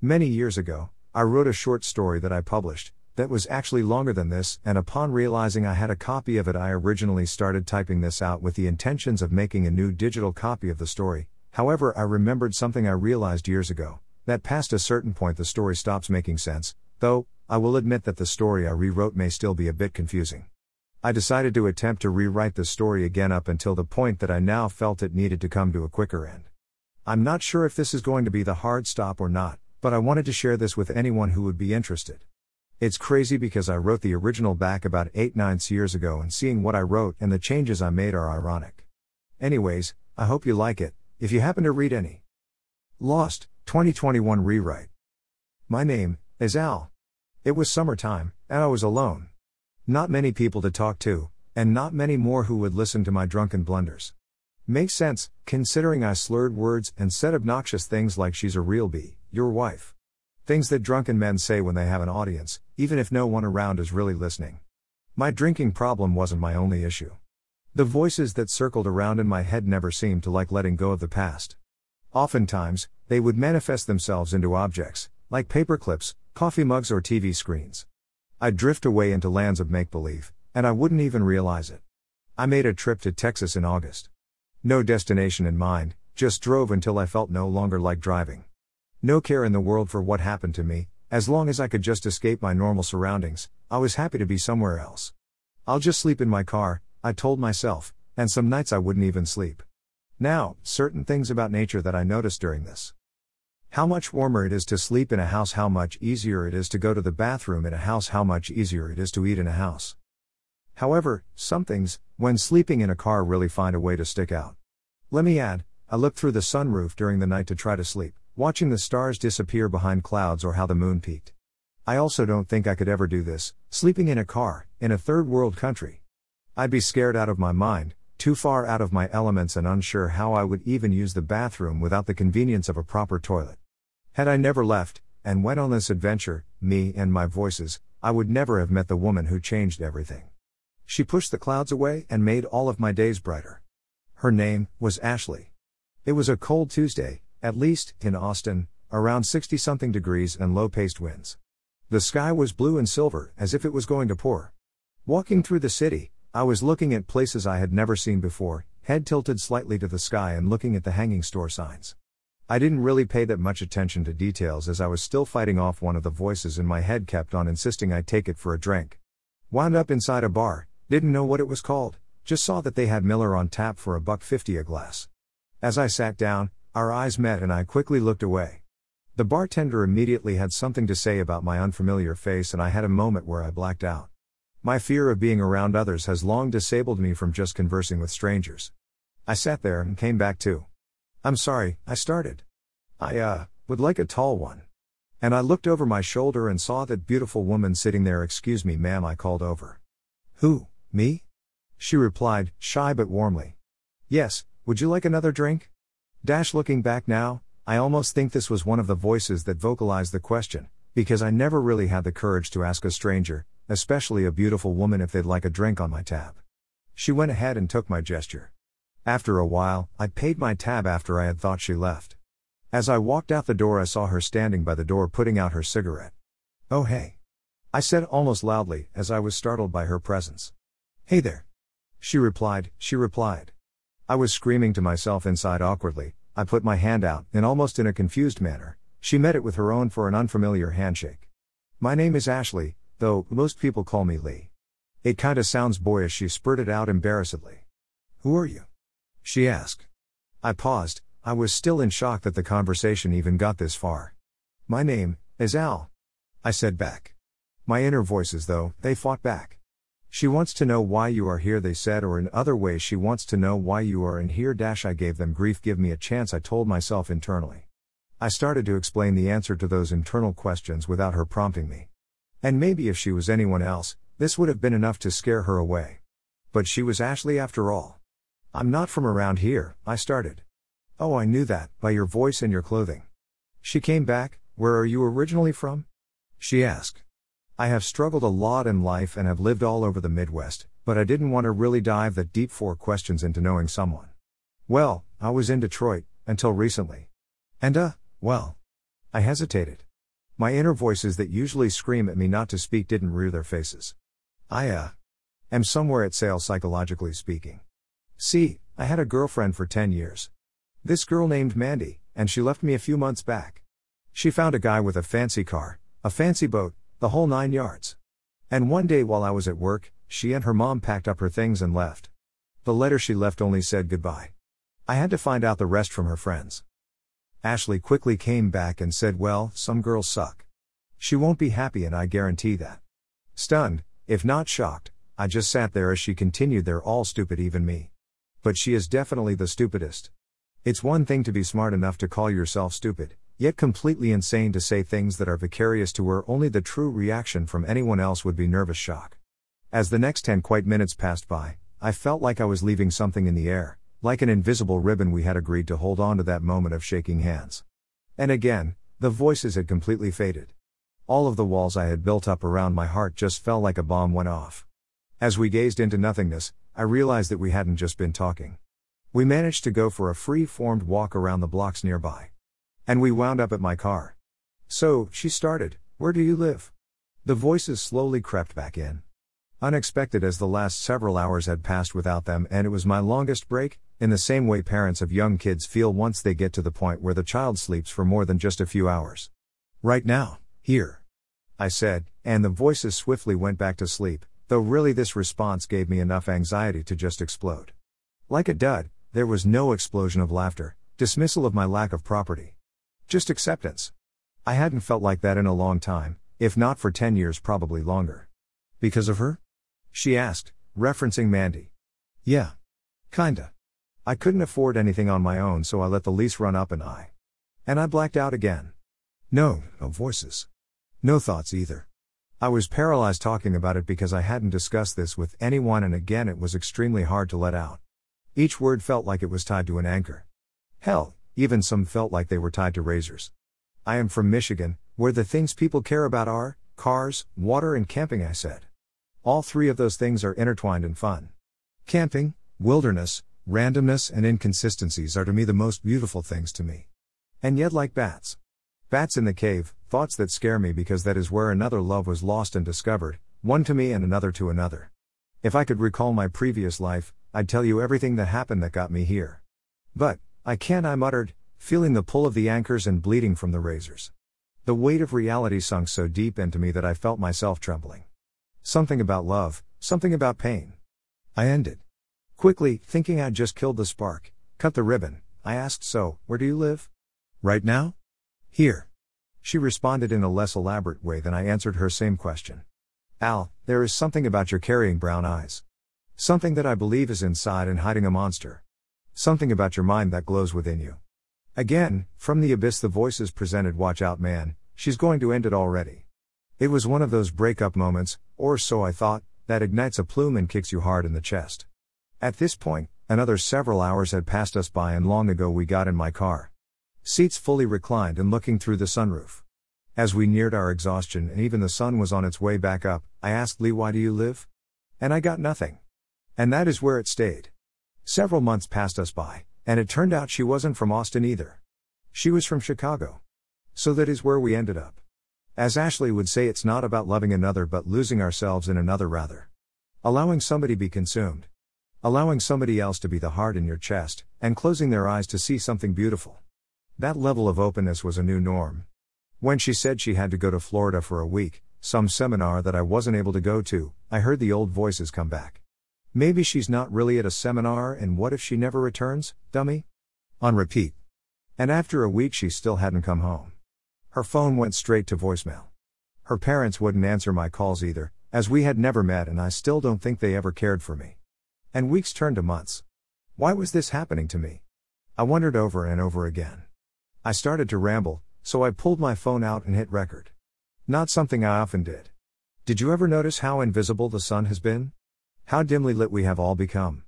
Many years ago, I wrote a short story that I published, that was actually longer than this, and upon realizing I had a copy of it, I originally started typing this out with the intentions of making a new digital copy of the story. However, I remembered something I realized years ago that past a certain point the story stops making sense, though, I will admit that the story I rewrote may still be a bit confusing. I decided to attempt to rewrite the story again up until the point that I now felt it needed to come to a quicker end. I'm not sure if this is going to be the hard stop or not, but I wanted to share this with anyone who would be interested. It's crazy because I wrote the original back about 8 ninths years ago, and seeing what I wrote and the changes I made are ironic. Anyways, I hope you like it, if you happen to read any. Lost, 2021 Rewrite. My name is Al. It was summertime, and I was alone. Not many people to talk to, and not many more who would listen to my drunken blunders. Makes sense, considering I slurred words and said obnoxious things like she's a real bee, your wife. Things that drunken men say when they have an audience, even if no one around is really listening. My drinking problem wasn't my only issue. The voices that circled around in my head never seemed to like letting go of the past. Oftentimes, they would manifest themselves into objects, like paper clips, coffee mugs, or TV screens. I'd drift away into lands of make believe, and I wouldn't even realize it. I made a trip to Texas in August. No destination in mind, just drove until I felt no longer like driving. No care in the world for what happened to me, as long as I could just escape my normal surroundings, I was happy to be somewhere else. I'll just sleep in my car, I told myself, and some nights I wouldn't even sleep. Now, certain things about nature that I noticed during this. How much warmer it is to sleep in a house, how much easier it is to go to the bathroom in a house, how much easier it is to eat in a house. However, some things, when sleeping in a car, really find a way to stick out. Let me add, I looked through the sunroof during the night to try to sleep watching the stars disappear behind clouds or how the moon peaked. I also don't think I could ever do this, sleeping in a car, in a third world country. I'd be scared out of my mind, too far out of my elements, and unsure how I would even use the bathroom without the convenience of a proper toilet. Had I never left, and went on this adventure, me and my voices, I would never have met the woman who changed everything. She pushed the clouds away and made all of my days brighter. Her name was Ashley. It was a cold Tuesday, at least, in Austin, around 60 something degrees and low paced winds. The sky was blue and silver, as if it was going to pour. Walking through the city, I was looking at places I had never seen before, head tilted slightly to the sky and looking at the hanging store signs. I didn't really pay that much attention to details as I was still fighting off one of the voices in my head kept on insisting I take it for a drink. Wound up inside a bar, didn't know what it was called, just saw that they had Miller on tap for a buck fifty a glass. As I sat down, our eyes met and I quickly looked away. The bartender immediately had something to say about my unfamiliar face, and I had a moment where I blacked out. My fear of being around others has long disabled me from just conversing with strangers. I sat there and came back to. I'm sorry, I started. I, uh, would like a tall one. And I looked over my shoulder and saw that beautiful woman sitting there. Excuse me, ma'am, I called over. Who, me? She replied, shy but warmly. Yes, would you like another drink? Dash looking back now, I almost think this was one of the voices that vocalized the question, because I never really had the courage to ask a stranger, especially a beautiful woman, if they'd like a drink on my tab. She went ahead and took my gesture. After a while, I paid my tab after I had thought she left. As I walked out the door, I saw her standing by the door putting out her cigarette. Oh, hey. I said almost loudly, as I was startled by her presence. Hey there. She replied, she replied. I was screaming to myself inside awkwardly. I put my hand out, and almost in a confused manner, she met it with her own for an unfamiliar handshake. My name is Ashley, though most people call me Lee. It kinda sounds boyish, she spurted out embarrassedly. Who are you? She asked. I paused, I was still in shock that the conversation even got this far. My name is Al. I said back. My inner voices, though, they fought back. She wants to know why you are here, they said, or in other ways, she wants to know why you are in here. Dash, I gave them grief, give me a chance, I told myself internally. I started to explain the answer to those internal questions without her prompting me. And maybe if she was anyone else, this would have been enough to scare her away. But she was Ashley after all. I'm not from around here, I started. Oh, I knew that, by your voice and your clothing. She came back, Where are you originally from? She asked. I have struggled a lot in life and have lived all over the Midwest, but I didn't want to really dive that deep four questions into knowing someone. Well, I was in Detroit, until recently. And uh, well. I hesitated. My inner voices that usually scream at me not to speak didn't rear their faces. I, uh, am somewhere at sale psychologically speaking. See, I had a girlfriend for 10 years. This girl named Mandy, and she left me a few months back. She found a guy with a fancy car, a fancy boat, the whole nine yards. And one day while I was at work, she and her mom packed up her things and left. The letter she left only said goodbye. I had to find out the rest from her friends. Ashley quickly came back and said, Well, some girls suck. She won't be happy, and I guarantee that. Stunned, if not shocked, I just sat there as she continued, They're all stupid, even me. But she is definitely the stupidest. It's one thing to be smart enough to call yourself stupid, yet completely insane to say things that are vicarious to her. Only the true reaction from anyone else would be nervous shock. As the next 10 quiet minutes passed by, I felt like I was leaving something in the air, like an invisible ribbon we had agreed to hold on to that moment of shaking hands. And again, the voices had completely faded. All of the walls I had built up around my heart just fell like a bomb went off. As we gazed into nothingness, I realized that we hadn't just been talking. We managed to go for a free formed walk around the blocks nearby. And we wound up at my car. So, she started, Where do you live? The voices slowly crept back in. Unexpected as the last several hours had passed without them, and it was my longest break, in the same way parents of young kids feel once they get to the point where the child sleeps for more than just a few hours. Right now, here. I said, and the voices swiftly went back to sleep, though really this response gave me enough anxiety to just explode. Like a dud, there was no explosion of laughter, dismissal of my lack of property. Just acceptance. I hadn't felt like that in a long time, if not for 10 years, probably longer. Because of her? She asked, referencing Mandy. Yeah. Kinda. I couldn't afford anything on my own, so I let the lease run up and I. And I blacked out again. No, no voices. No thoughts either. I was paralyzed talking about it because I hadn't discussed this with anyone, and again, it was extremely hard to let out. Each word felt like it was tied to an anchor. Hell, even some felt like they were tied to razors. I am from Michigan, where the things people care about are cars, water, and camping, I said. All three of those things are intertwined and fun. Camping, wilderness, Randomness and inconsistencies are to me the most beautiful things to me. And yet, like bats. Bats in the cave, thoughts that scare me because that is where another love was lost and discovered, one to me and another to another. If I could recall my previous life, I'd tell you everything that happened that got me here. But, I can't, I muttered, feeling the pull of the anchors and bleeding from the razors. The weight of reality sunk so deep into me that I felt myself trembling. Something about love, something about pain. I ended. Quickly, thinking I'd just killed the spark, cut the ribbon, I asked, So, where do you live? Right now? Here. She responded in a less elaborate way than I answered her same question. Al, there is something about your carrying brown eyes. Something that I believe is inside and hiding a monster. Something about your mind that glows within you. Again, from the abyss, the voices presented Watch out, man, she's going to end it already. It was one of those breakup moments, or so I thought, that ignites a plume and kicks you hard in the chest. At this point, another several hours had passed us by, and long ago we got in my car. Seats fully reclined and looking through the sunroof. As we neared our exhaustion and even the sun was on its way back up, I asked Lee, Why do you live? And I got nothing. And that is where it stayed. Several months passed us by, and it turned out she wasn't from Austin either. She was from Chicago. So that is where we ended up. As Ashley would say, it's not about loving another but losing ourselves in another rather. Allowing somebody be consumed. Allowing somebody else to be the heart in your chest, and closing their eyes to see something beautiful. That level of openness was a new norm. When she said she had to go to Florida for a week, some seminar that I wasn't able to go to, I heard the old voices come back. Maybe she's not really at a seminar, and what if she never returns, dummy? On repeat. And after a week, she still hadn't come home. Her phone went straight to voicemail. Her parents wouldn't answer my calls either, as we had never met, and I still don't think they ever cared for me. And weeks turned to months. Why was this happening to me? I wondered over and over again. I started to ramble, so I pulled my phone out and hit record. Not something I often did. Did you ever notice how invisible the sun has been? How dimly lit we have all become.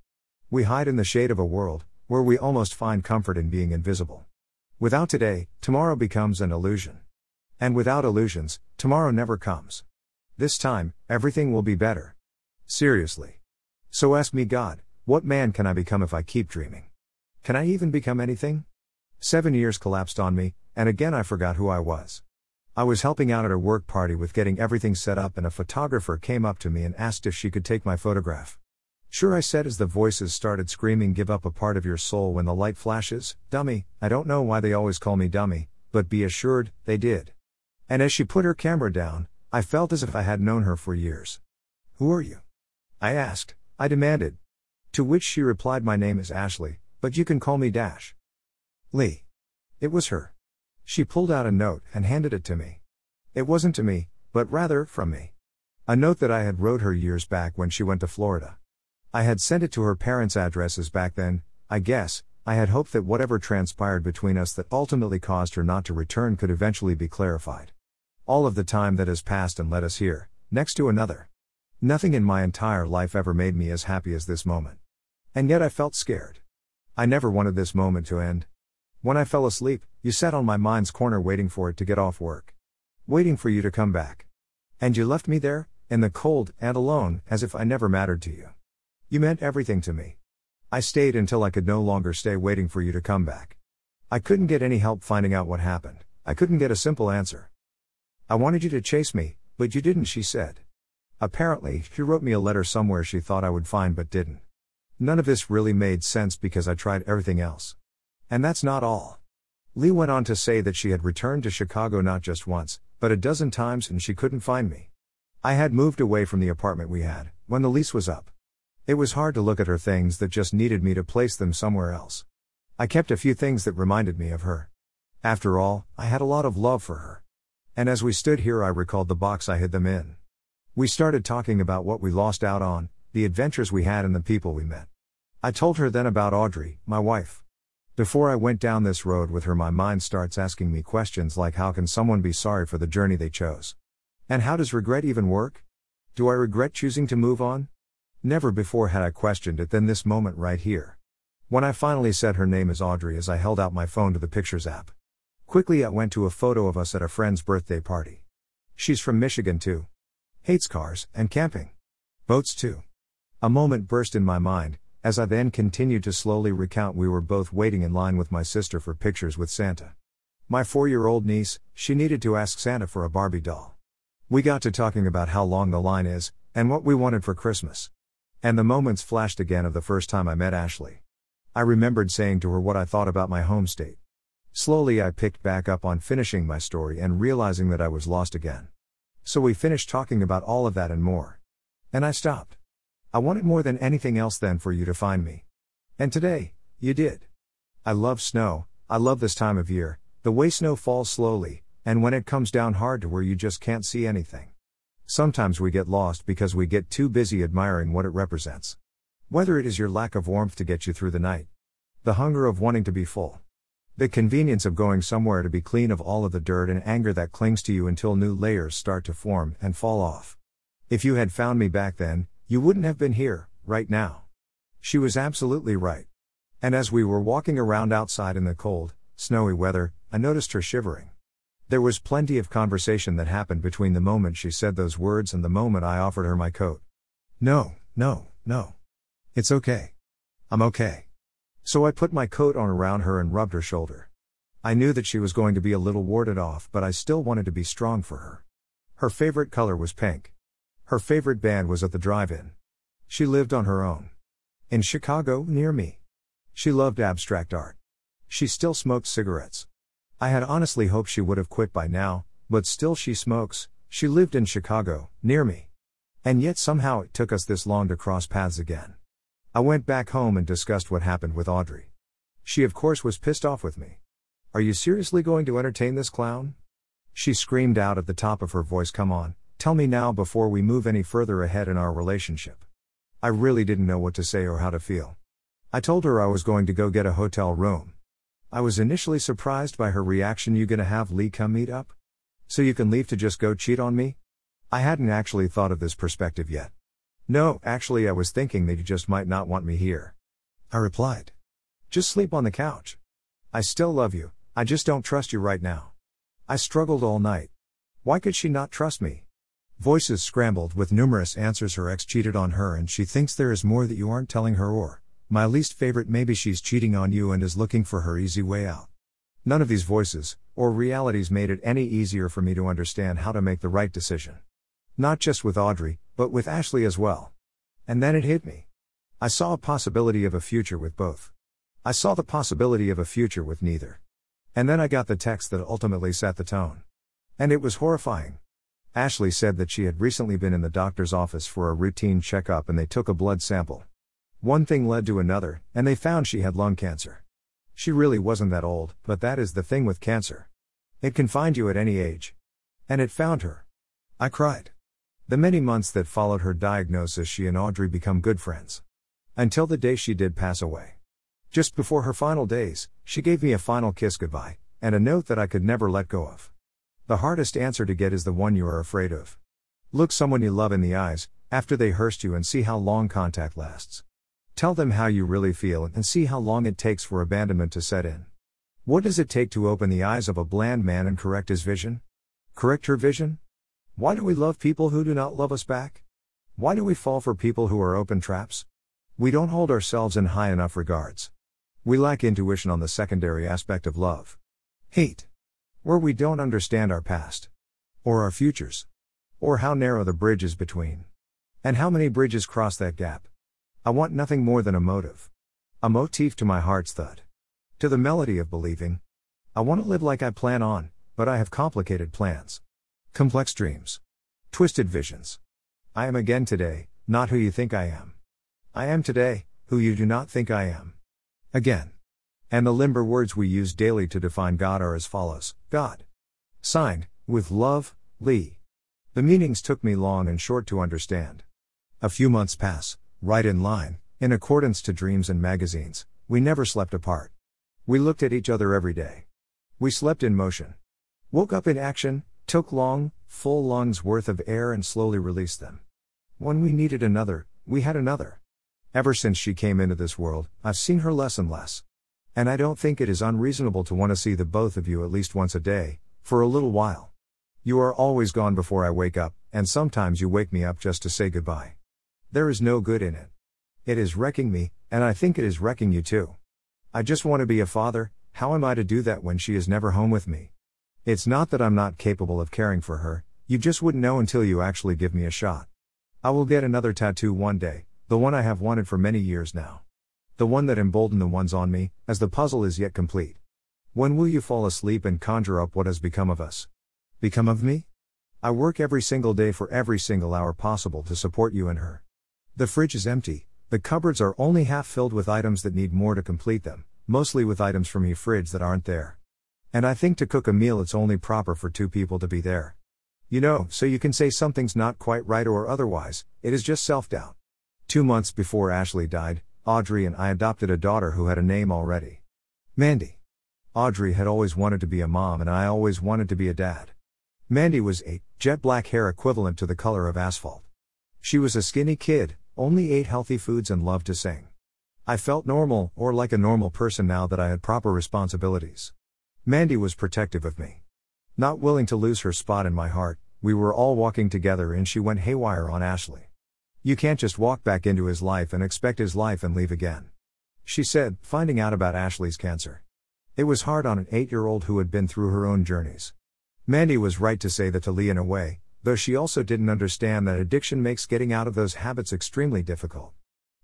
We hide in the shade of a world, where we almost find comfort in being invisible. Without today, tomorrow becomes an illusion. And without illusions, tomorrow never comes. This time, everything will be better. Seriously. So ask me, God, what man can I become if I keep dreaming? Can I even become anything? Seven years collapsed on me, and again I forgot who I was. I was helping out at a work party with getting everything set up, and a photographer came up to me and asked if she could take my photograph. Sure, I said as the voices started screaming, Give up a part of your soul when the light flashes, dummy. I don't know why they always call me dummy, but be assured, they did. And as she put her camera down, I felt as if I had known her for years. Who are you? I asked, I demanded. To which she replied, My name is Ashley, but you can call me Dash. Lee. It was her. She pulled out a note and handed it to me. It wasn't to me, but rather from me. A note that I had wrote her years back when she went to Florida. I had sent it to her parents' addresses back then, I guess, I had hoped that whatever transpired between us that ultimately caused her not to return could eventually be clarified. All of the time that has passed and led us here, next to another. Nothing in my entire life ever made me as happy as this moment. And yet I felt scared. I never wanted this moment to end. When I fell asleep, you sat on my mind's corner waiting for it to get off work. Waiting for you to come back. And you left me there, in the cold and alone, as if I never mattered to you. You meant everything to me. I stayed until I could no longer stay waiting for you to come back. I couldn't get any help finding out what happened, I couldn't get a simple answer. I wanted you to chase me, but you didn't, she said. Apparently, she wrote me a letter somewhere she thought I would find but didn't. None of this really made sense because I tried everything else. And that's not all. Lee went on to say that she had returned to Chicago not just once, but a dozen times and she couldn't find me. I had moved away from the apartment we had, when the lease was up. It was hard to look at her things that just needed me to place them somewhere else. I kept a few things that reminded me of her. After all, I had a lot of love for her. And as we stood here, I recalled the box I hid them in. We started talking about what we lost out on, the adventures we had, and the people we met. I told her then about Audrey, my wife. Before I went down this road with her, my mind starts asking me questions like how can someone be sorry for the journey they chose? And how does regret even work? Do I regret choosing to move on? Never before had I questioned it than this moment right here. When I finally said her name is Audrey as I held out my phone to the Pictures app. Quickly I went to a photo of us at a friend's birthday party. She's from Michigan too. Hates cars and camping. Boats too. A moment burst in my mind, as I then continued to slowly recount, we were both waiting in line with my sister for pictures with Santa. My four year old niece, she needed to ask Santa for a Barbie doll. We got to talking about how long the line is, and what we wanted for Christmas. And the moments flashed again of the first time I met Ashley. I remembered saying to her what I thought about my home state. Slowly I picked back up on finishing my story and realizing that I was lost again. So we finished talking about all of that and more. And I stopped. I wanted more than anything else then for you to find me. And today, you did. I love snow, I love this time of year, the way snow falls slowly, and when it comes down hard to where you just can't see anything. Sometimes we get lost because we get too busy admiring what it represents. Whether it is your lack of warmth to get you through the night, the hunger of wanting to be full, the convenience of going somewhere to be clean of all of the dirt and anger that clings to you until new layers start to form and fall off. If you had found me back then, you wouldn't have been here, right now. She was absolutely right. And as we were walking around outside in the cold, snowy weather, I noticed her shivering. There was plenty of conversation that happened between the moment she said those words and the moment I offered her my coat. No, no, no. It's okay. I'm okay. So I put my coat on around her and rubbed her shoulder. I knew that she was going to be a little warded off, but I still wanted to be strong for her. Her favorite color was pink. Her favorite band was at the drive in. She lived on her own. In Chicago, near me. She loved abstract art. She still smoked cigarettes. I had honestly hoped she would have quit by now, but still she smokes. She lived in Chicago, near me. And yet somehow it took us this long to cross paths again. I went back home and discussed what happened with Audrey. She, of course, was pissed off with me. Are you seriously going to entertain this clown? She screamed out at the top of her voice, Come on, Tell me now before we move any further ahead in our relationship. I really didn't know what to say or how to feel. I told her I was going to go get a hotel room. I was initially surprised by her reaction You gonna have Lee come meet up? So you can leave to just go cheat on me? I hadn't actually thought of this perspective yet. No, actually, I was thinking that you just might not want me here. I replied. Just sleep on the couch. I still love you, I just don't trust you right now. I struggled all night. Why could she not trust me? Voices scrambled with numerous answers her ex cheated on her and she thinks there is more that you aren't telling her, or, my least favorite, maybe she's cheating on you and is looking for her easy way out. None of these voices, or realities made it any easier for me to understand how to make the right decision. Not just with Audrey, but with Ashley as well. And then it hit me. I saw a possibility of a future with both. I saw the possibility of a future with neither. And then I got the text that ultimately set the tone. And it was horrifying. Ashley said that she had recently been in the doctor's office for a routine checkup and they took a blood sample. One thing led to another, and they found she had lung cancer. She really wasn't that old, but that is the thing with cancer. It can find you at any age. And it found her. I cried. The many months that followed her diagnosis, she and Audrey become good friends. Until the day she did pass away. Just before her final days, she gave me a final kiss goodbye, and a note that I could never let go of. The hardest answer to get is the one you are afraid of. Look someone you love in the eyes, after they hurt you, and see how long contact lasts. Tell them how you really feel and see how long it takes for abandonment to set in. What does it take to open the eyes of a bland man and correct his vision? Correct her vision? Why do we love people who do not love us back? Why do we fall for people who are open traps? We don't hold ourselves in high enough regards. We lack intuition on the secondary aspect of love. Hate where we don't understand our past, or our futures, or how narrow the bridge is between, and how many bridges cross that gap. I want nothing more than a motive, a motif to my heart's thud, to the melody of believing. I want to live like I plan on, but I have complicated plans, complex dreams, twisted visions. I am again today, not who you think I am. I am today, who you do not think I am. Again. And the limber words we use daily to define God are as follows God. Signed, with love, Lee. The meanings took me long and short to understand. A few months pass, right in line, in accordance to dreams and magazines, we never slept apart. We looked at each other every day. We slept in motion. Woke up in action, took long, full lungs worth of air and slowly released them. When we needed another, we had another. Ever since she came into this world, I've seen her less and less. And I don't think it is unreasonable to want to see the both of you at least once a day, for a little while. You are always gone before I wake up, and sometimes you wake me up just to say goodbye. There is no good in it. It is wrecking me, and I think it is wrecking you too. I just want to be a father, how am I to do that when she is never home with me? It's not that I'm not capable of caring for her, you just wouldn't know until you actually give me a shot. I will get another tattoo one day, the one I have wanted for many years now the one that emboldened the ones on me, as the puzzle is yet complete. When will you fall asleep and conjure up what has become of us? Become of me? I work every single day for every single hour possible to support you and her. The fridge is empty, the cupboards are only half filled with items that need more to complete them, mostly with items from your fridge that aren't there. And I think to cook a meal it's only proper for two people to be there. You know, so you can say something's not quite right or otherwise, it is just self doubt. Two months before Ashley died, Audrey and I adopted a daughter who had a name already Mandy. Audrey had always wanted to be a mom, and I always wanted to be a dad. Mandy was eight, jet black hair equivalent to the color of asphalt. She was a skinny kid, only ate healthy foods and loved to sing. I felt normal, or like a normal person now that I had proper responsibilities. Mandy was protective of me. Not willing to lose her spot in my heart, we were all walking together and she went haywire on Ashley. You can't just walk back into his life and expect his life and leave again. She said, finding out about Ashley's cancer. It was hard on an eight year old who had been through her own journeys. Mandy was right to say that to Lee in a way, though she also didn't understand that addiction makes getting out of those habits extremely difficult.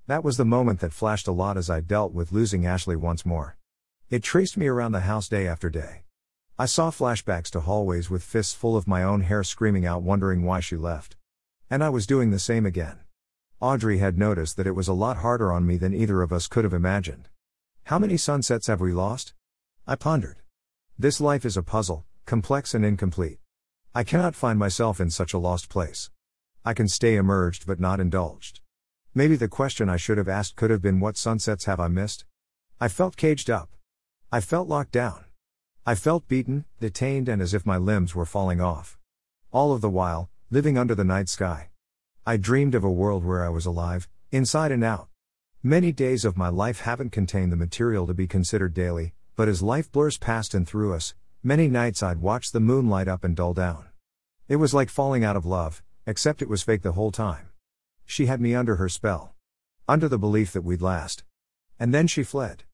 That was the moment that flashed a lot as I dealt with losing Ashley once more. It traced me around the house day after day. I saw flashbacks to hallways with fists full of my own hair screaming out, wondering why she left. And I was doing the same again. Audrey had noticed that it was a lot harder on me than either of us could have imagined. How many sunsets have we lost? I pondered. This life is a puzzle, complex and incomplete. I cannot find myself in such a lost place. I can stay emerged but not indulged. Maybe the question I should have asked could have been what sunsets have I missed? I felt caged up. I felt locked down. I felt beaten, detained, and as if my limbs were falling off. All of the while, living under the night sky. I dreamed of a world where I was alive, inside and out. Many days of my life haven't contained the material to be considered daily, but as life blurs past and through us, many nights I'd watch the moon light up and dull down. It was like falling out of love, except it was fake the whole time. She had me under her spell. Under the belief that we'd last. And then she fled.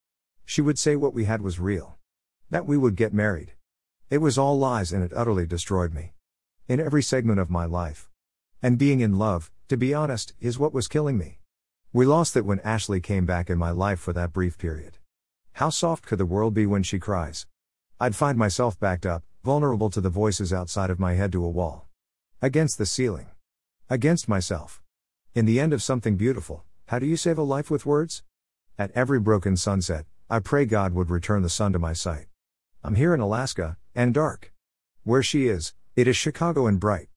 She would say what we had was real. That we would get married. It was all lies and it utterly destroyed me. In every segment of my life. And being in love, to be honest, is what was killing me. We lost that when Ashley came back in my life for that brief period. How soft could the world be when she cries? I'd find myself backed up, vulnerable to the voices outside of my head to a wall. Against the ceiling. Against myself. In the end of something beautiful, how do you save a life with words? At every broken sunset, I pray God would return the sun to my sight. I'm here in Alaska, and dark. Where she is, it is Chicago and bright.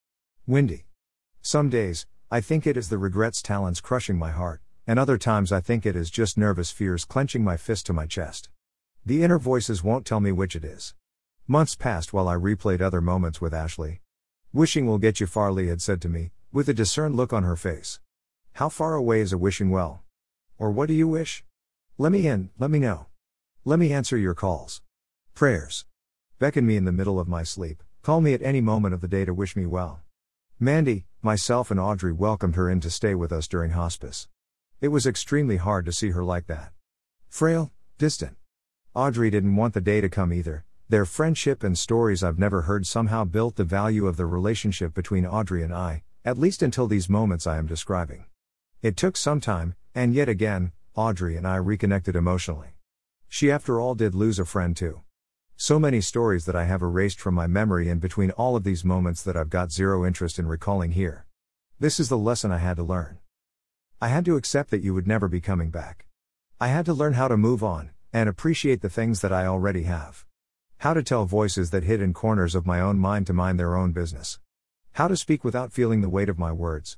Windy. Some days, I think it is the regrets talons crushing my heart, and other times I think it is just nervous fears clenching my fist to my chest. The inner voices won't tell me which it is. Months passed while I replayed other moments with Ashley. Wishing will get you far, Lee had said to me, with a discerned look on her face. How far away is a wishing well? Or what do you wish? Let me in, let me know. Let me answer your calls. Prayers. Beckon me in the middle of my sleep, call me at any moment of the day to wish me well. Mandy, myself, and Audrey welcomed her in to stay with us during hospice. It was extremely hard to see her like that. Frail, distant. Audrey didn't want the day to come either. Their friendship and stories I've never heard somehow built the value of the relationship between Audrey and I, at least until these moments I am describing. It took some time, and yet again, Audrey and I reconnected emotionally. She, after all, did lose a friend too. So many stories that I have erased from my memory and between all of these moments that I've got zero interest in recalling here. This is the lesson I had to learn. I had to accept that you would never be coming back. I had to learn how to move on, and appreciate the things that I already have. How to tell voices that hid in corners of my own mind to mind their own business. How to speak without feeling the weight of my words.